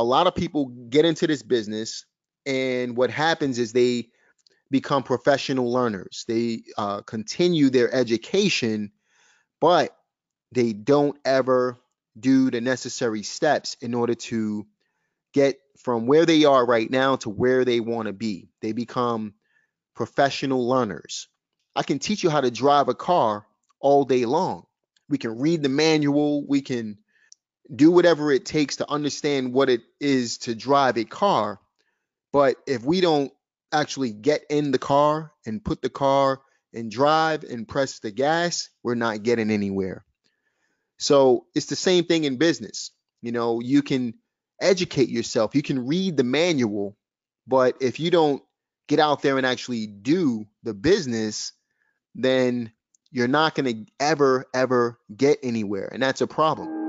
a lot of people get into this business, and what happens is they become professional learners. They uh, continue their education, but they don't ever do the necessary steps in order to get from where they are right now to where they want to be. They become professional learners. I can teach you how to drive a car all day long. We can read the manual, we can do whatever it takes to understand what it is to drive a car. But if we don't actually get in the car and put the car and drive and press the gas, we're not getting anywhere. So it's the same thing in business. You know, you can educate yourself, you can read the manual, but if you don't get out there and actually do the business, then you're not going to ever, ever get anywhere. And that's a problem.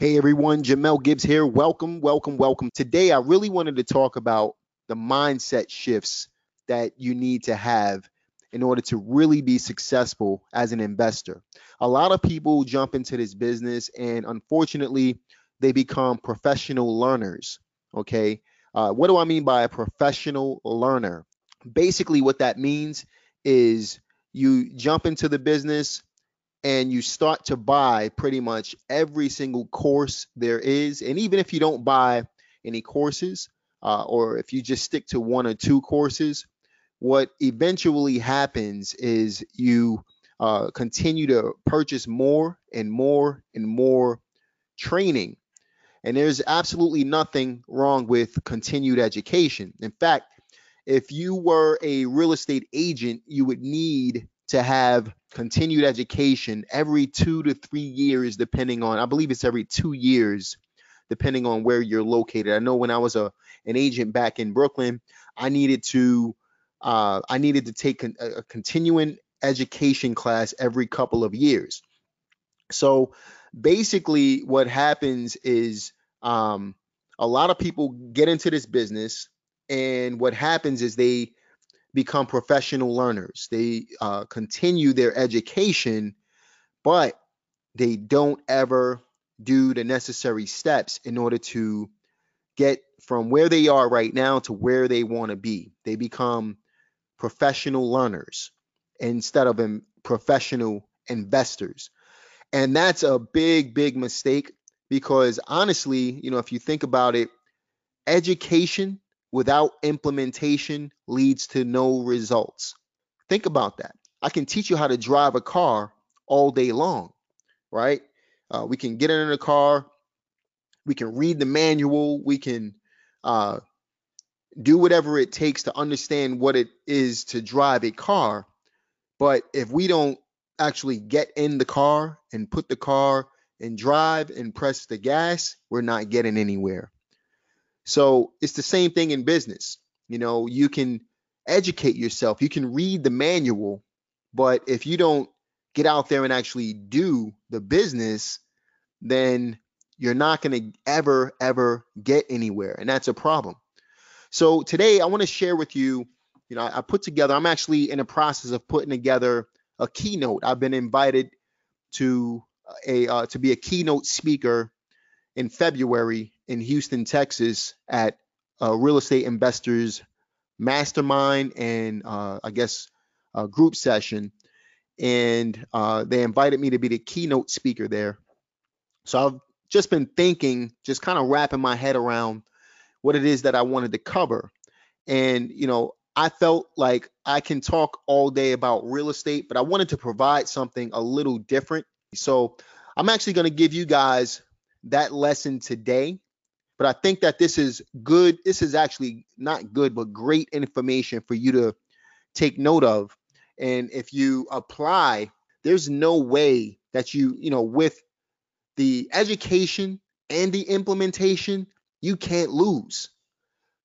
Hey everyone, Jamel Gibbs here. Welcome, welcome, welcome. Today I really wanted to talk about the mindset shifts that you need to have in order to really be successful as an investor. A lot of people jump into this business and unfortunately they become professional learners. Okay. Uh, what do I mean by a professional learner? Basically, what that means is you jump into the business and you start to buy pretty much every single course there is. And even if you don't buy any courses, uh, or if you just stick to one or two courses, what eventually happens is you uh, continue to purchase more and more and more training. And there's absolutely nothing wrong with continued education. In fact, if you were a real estate agent, you would need to have continued education every two to three years, depending on, I believe it's every two years, depending on where you're located. I know when I was a an agent back in Brooklyn, I needed to uh, I needed to take a, a continuing education class every couple of years. So basically, what happens is um, a lot of people get into this business, and what happens is they become professional learners. They uh, continue their education, but they don't ever do the necessary steps in order to get from where they are right now to where they want to be. They become professional learners instead of in professional investors. And that's a big, big mistake because honestly, you know, if you think about it, education without implementation leads to no results. Think about that. I can teach you how to drive a car all day long, right? Uh, we can get in a car, we can read the manual, we can uh, do whatever it takes to understand what it is to drive a car. But if we don't actually get in the car and put the car and drive and press the gas, we're not getting anywhere. So it's the same thing in business. You know, you can educate yourself, you can read the manual, but if you don't get out there and actually do the business, then you're not going to ever, ever get anywhere. And that's a problem. So today I want to share with you, you know, I put together, I'm actually in the process of putting together a keynote. I've been invited to a uh, to be a keynote speaker in February in Houston, Texas, at a real estate investors mastermind and uh, I guess a group session. And uh, they invited me to be the keynote speaker there. So I've just been thinking, just kind of wrapping my head around what it is that I wanted to cover. And, you know, I felt like I can talk all day about real estate, but I wanted to provide something a little different. So I'm actually going to give you guys that lesson today. But I think that this is good. This is actually not good, but great information for you to take note of. And if you apply, there's no way that you, you know, with the education and the implementation, you can't lose.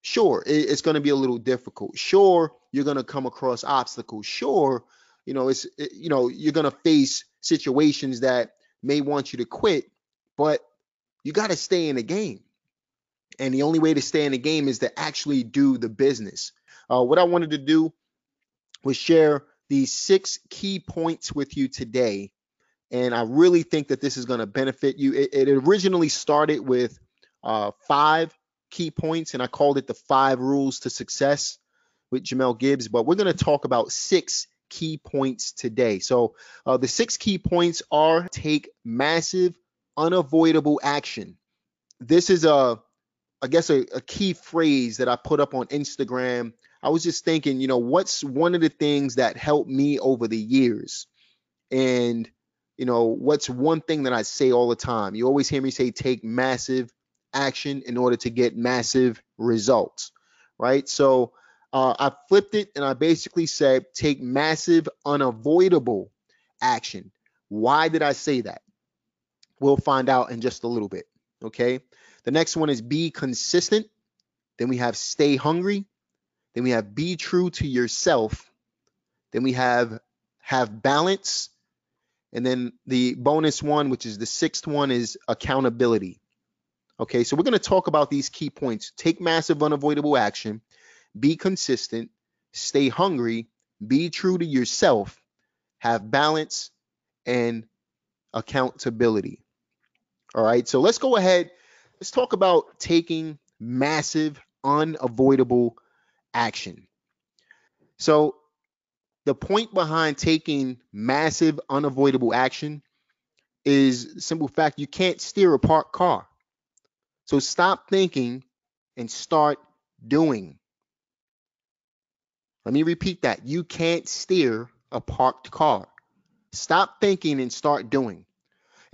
Sure, it's going to be a little difficult. Sure, you're going to come across obstacles. Sure, you know, it's, you know, you're going to face situations that may want you to quit, but you got to stay in the game. And the only way to stay in the game is to actually do the business. Uh, what I wanted to do was share these six key points with you today. And I really think that this is going to benefit you. It, it originally started with uh, five key points, and I called it the five rules to success with Jamel Gibbs. But we're going to talk about six key points today. So uh, the six key points are take massive, unavoidable action. This is a, I guess, a, a key phrase that I put up on Instagram. I was just thinking, you know, what's one of the things that helped me over the years? And, you know, what's one thing that I say all the time? You always hear me say, take massive action in order to get massive results, right? So, uh, I flipped it and I basically said take massive, unavoidable action. Why did I say that? We'll find out in just a little bit. Okay. The next one is be consistent. Then we have stay hungry. Then we have be true to yourself. Then we have have balance. And then the bonus one, which is the sixth one, is accountability. Okay, so we're going to talk about these key points. Take massive, unavoidable action be consistent, stay hungry, be true to yourself, have balance and accountability. All right, so let's go ahead. Let's talk about taking massive, unavoidable action. So, the point behind taking massive, unavoidable action is simple fact you can't steer a parked car. So, stop thinking and start doing. Let me repeat that. You can't steer a parked car. Stop thinking and start doing.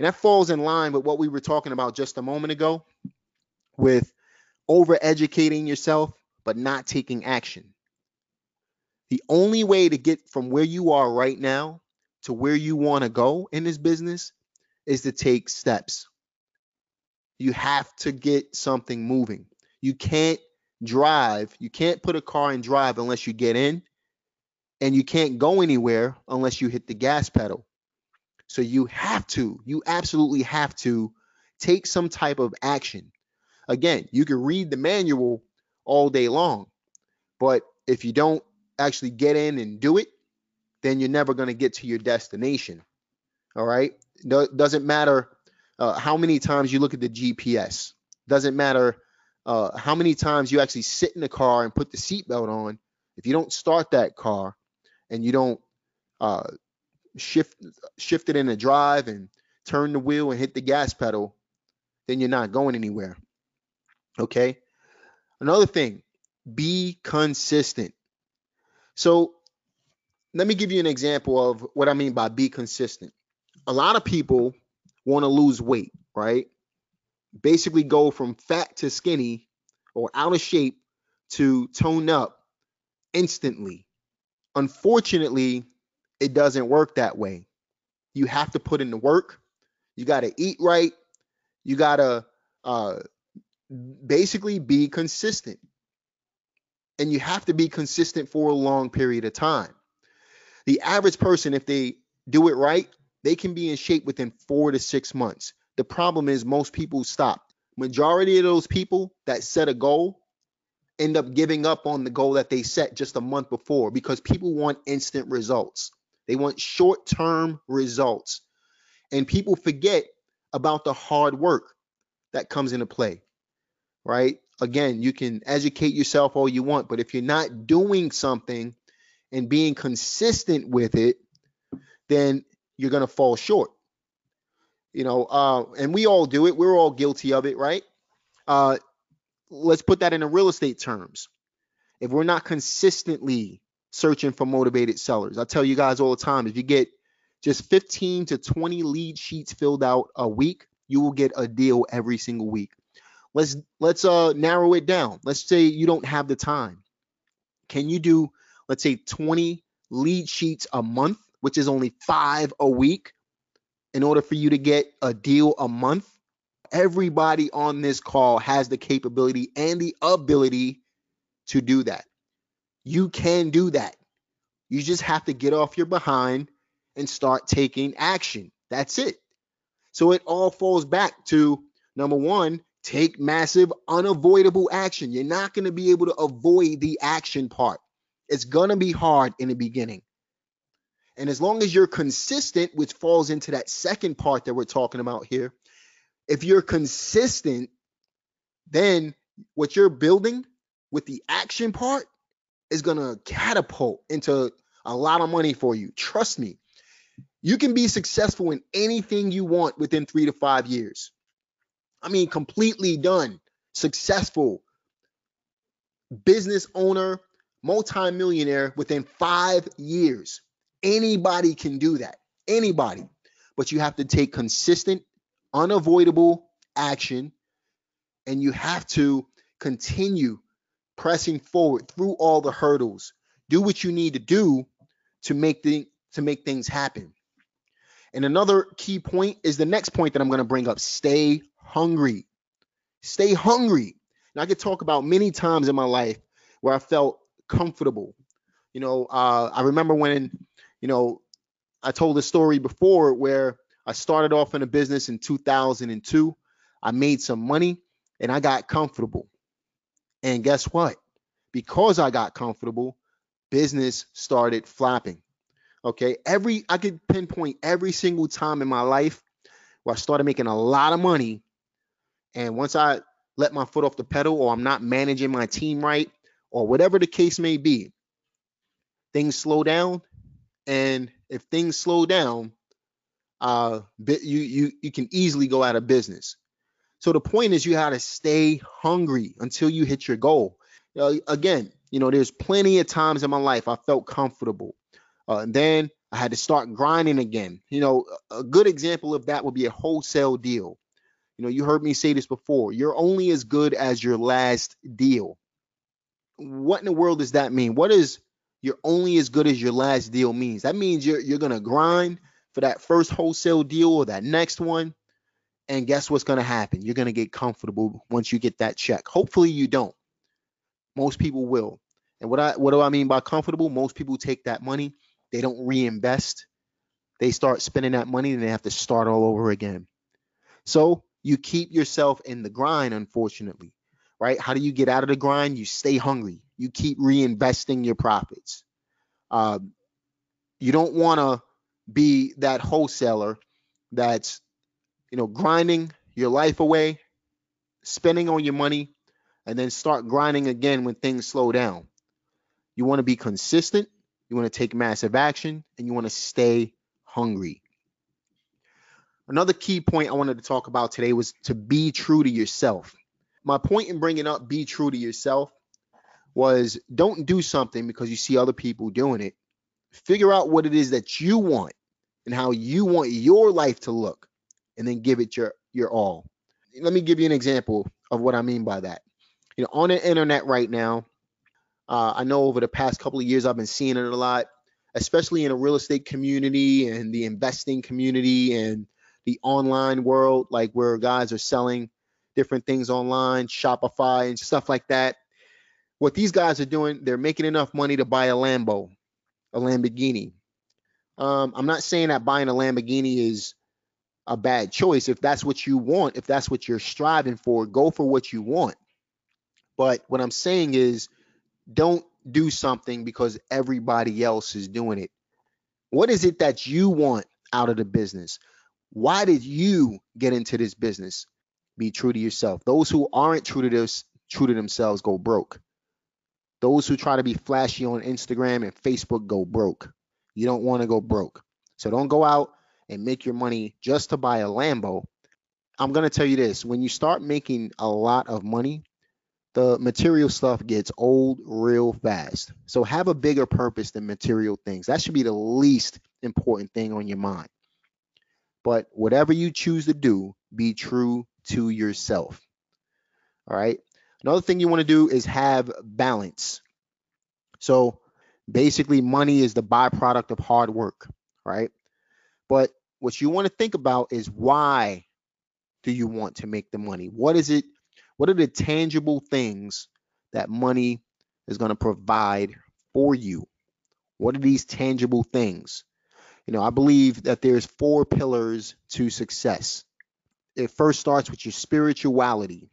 And that falls in line with what we were talking about just a moment ago with over educating yourself but not taking action. The only way to get from where you are right now to where you want to go in this business is to take steps. You have to get something moving. You can't drive, you can't put a car in drive unless you get in, and you can't go anywhere unless you hit the gas pedal. So you have to, you absolutely have to take some type of action. Again, you can read the manual all day long, but if you don't actually get in and do it, then you're never going to get to your destination. All right. No, doesn't matter uh, how many times you look at the GPS. Doesn't matter uh, how many times you actually sit in the car and put the seatbelt on, if you don't start that car and you don't uh, shift shift it in the drive and turn the wheel and hit the gas pedal, then you're not going anywhere. Okay. Another thing, be consistent. So let me give you an example of what I mean by be consistent. A lot of people want to lose weight, right? basically go from fat to skinny or out of shape to tone up instantly. Unfortunately, it doesn't work that way. You have to put in the work. You got to eat right. You got to uh, basically be consistent. And you have to be consistent for a long period of time. The average person, if they do it right, they can be in shape within four to six months. The problem is most people stop. Majority of those people that set a goal end up giving up on the goal that they set just a month before because people want instant results. They want short-term results. And people forget about the hard work that comes into play. Right? Again, you can educate yourself all you want, but if you're not doing something and being consistent with it, then you're going to fall short you know, uh, and we all do it. We're all guilty of it, right? Uh, let's put that in real estate terms. If we're not consistently searching for motivated sellers, I tell you guys all the time, if you get just 15 to 20 lead sheets filled out a week, you will get a deal every single week. Let's let's uh narrow it down. Let's say you don't have the time. Can you do let's say 20 lead sheets a month, which is only 5 a week? in order for you to get a deal a month, everybody on this call has the capability and the ability to do that. You can do that. You just have to get off your behind and start taking action. That's it. So it all falls back to number one, take massive unavoidable action. You're not going to be able to avoid the action part. It's going to be hard in the beginning. And as long as you're consistent, which falls into that second part that we're talking about here, if you're consistent, then what you're building with the action part is to catapult into a lot of money for you. Trust me. You can be successful in anything you want within three to five years. I mean, completely done, successful business owner, multimillionaire within five years. Anybody can do that. Anybody. But you have to take consistent, unavoidable action and you have to continue pressing forward through all the hurdles. Do what you need to do to make the to make things happen. And another key point is the next point that I'm going to bring up. Stay hungry. Stay hungry. And I could talk about many times in my life where I felt comfortable. You know, uh, I remember when, you know, I told a story before where I started off in a business in 2002. I made some money and I got comfortable. And guess what? Because I got comfortable, business started flapping. Okay. Every, I could pinpoint every single time in my life where I started making a lot of money. And once I let my foot off the pedal or I'm not managing my team right or whatever the case may be, things slow down. And if things slow down, uh, you you you can easily go out of business. So the point is, you have to stay hungry until you hit your goal. Uh, again, you know, there's plenty of times in my life I felt comfortable, uh, and then I had to start grinding again. You know, a good example of that would be a wholesale deal. You know, you heard me say this before. You're only as good as your last deal. What in the world does that mean? What is you're only as good as your last deal means? That means you're you're gonna grind for that first wholesale deal or that next one. And guess what's gonna happen? You're gonna get comfortable once you get that check. Hopefully you don't. Most people will. And what I what do I mean by comfortable? Most people take that money, they don't reinvest. They start spending that money and they have to start all over again. So you keep yourself in the grind, unfortunately, right? How do you get out of the grind? You stay hungry. You keep reinvesting your profits. Um, you don't want to be that wholesaler that's, you know, grinding your life away, spending on your money, and then start grinding again when things slow down. You want to be consistent, you want to take massive action, and you want to stay hungry. Another key point I wanted to talk about today was to be true to yourself. My point in bringing up be true to yourself was don't do something because you see other people doing it. Figure out what it is that you want and how you want your life to look and then give it your your all. Let me give you an example of what I mean by that. You know, on the internet right now, uh, I know over the past couple of years I've been seeing it a lot, especially in the real estate community and the investing community and the online world, like where guys are selling different things online, Shopify and stuff like that. What these guys are doing, they're making enough money to buy a Lambo, a Lamborghini. Um, I'm not saying that buying a Lamborghini is a bad choice. If that's what you want, if that's what you're striving for, go for what you want. But what I'm saying is don't do something because everybody else is doing it. What is it that you want out of the business? Why did you get into this business? Be true to yourself. Those who aren't true to this, true to themselves, go broke. Those who try to be flashy on Instagram and Facebook go broke. You don't want to go broke. So don't go out and make your money just to buy a Lambo. I'm going to tell you this when you start making a lot of money, the material stuff gets old real fast. So have a bigger purpose than material things. That should be the least important thing on your mind. But whatever you choose to do, be true to yourself. All right. Another thing you want to do is have balance. So basically, money is the byproduct of hard work, right? But what you want to think about is why do you want to make the money? What is it? What are the tangible things that money is going to provide for you? What are these tangible things? You know, I believe that there's four pillars to success. it first starts with your spirituality.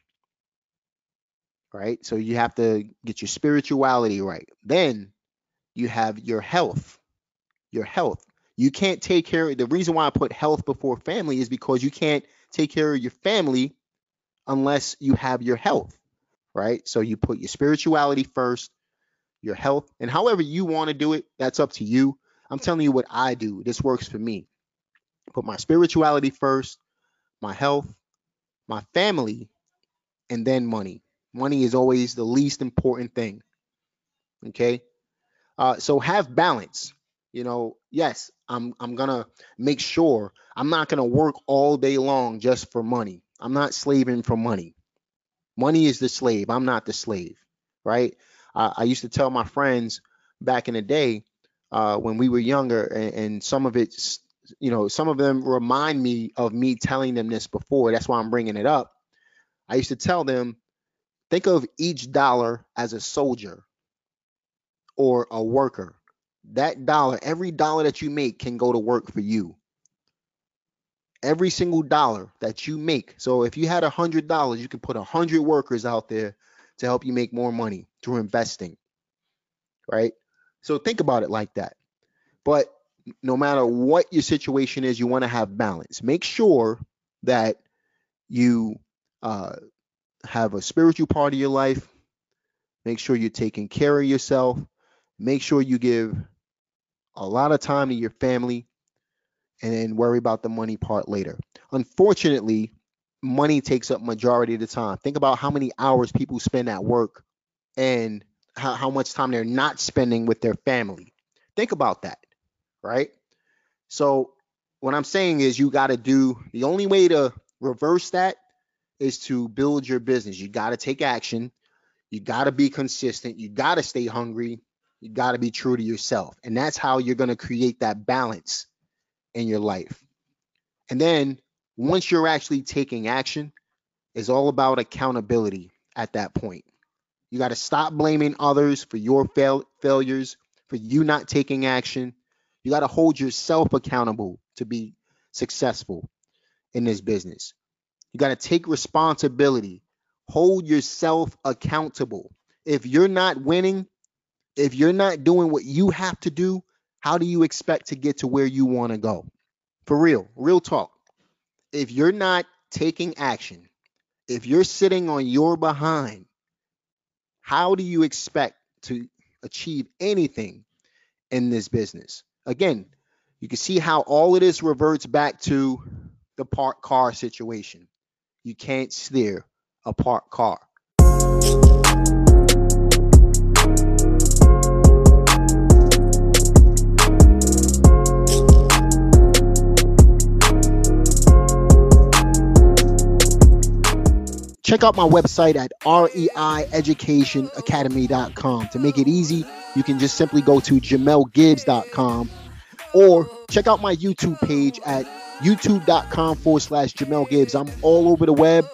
Right? So you have to get your spirituality right. Then you have your health. Your health. You can't take care of the reason why I put health before family is because you can't take care of your family unless you have your health, right? So you put your spirituality first, your health, and however you want to do it, that's up to you. I'm telling you what I do. This works for me. Put my spirituality first, my health, my family, and then money. Money is always the least important thing. Okay. Uh, so have balance. You know, yes, I'm I'm gonna make sure I'm not gonna work all day long just for money. I'm not slaving for money. Money is the slave. I'm not the slave, right? Uh, I used to tell my friends back in the day uh, when we were younger, and, and some of it's, you know, some of them remind me of me telling them this before. That's why I'm bringing it up. I used to tell them, think of each dollar as a soldier or a worker. That dollar, every dollar that you make can go to work for you every single dollar that you make. So if you had a hundred dollars, you can put a hundred workers out there to help you make more money through investing. Right? So think about it like that. But no matter what your situation is, you want to have balance. Make sure that you uh, have a spiritual part of your life. Make sure you're taking care of yourself. Make sure you give a lot of time to your family and then worry about the money part later. Unfortunately, money takes up majority of the time. Think about how many hours people spend at work and how, how much time they're not spending with their family. Think about that, right? So what I'm saying is you got to do the only way to reverse that is to build your business. You got to take action. You got to be consistent. You got to stay hungry. You got to be true to yourself. And that's how you're going to create that balance in your life. And then once you're actually taking action, it's all about accountability at that point. You got to stop blaming others for your fail- failures, for you not taking action. You got to hold yourself accountable to be successful in this business. You got to take responsibility, hold yourself accountable. If you're not winning, if you're not doing what you have to do, how do you expect to get to where you want to go? For real, real talk. If you're not taking action, if you're sitting on your behind, how do you expect to achieve anything in this business? Again, you can see how all of this reverts back to the parked car situation. You can't steer a parked car. Check out my website at reieducationacademy.com. To make it easy, you can just simply go to jamelgibbs.com or check out my YouTube page at youtube.com forward slash Jamel Gibbs. I'm all over the web,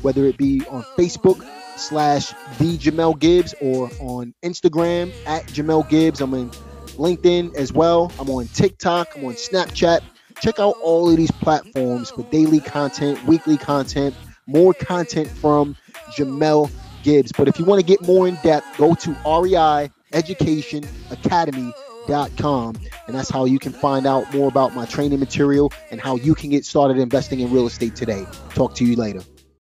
whether it be on Facebook slash the Jamel Gibbs or on Instagram at Jamel Gibbs. I'm in LinkedIn as well. I'm on TikTok. I'm on Snapchat. Check out all of these platforms for daily content, weekly content more content from Jamel Gibbs. But if you want to get more in depth, go to REI Education Academy.com. And that's how you can find out more about my training material and how you can get started investing in real estate today. Talk to you later.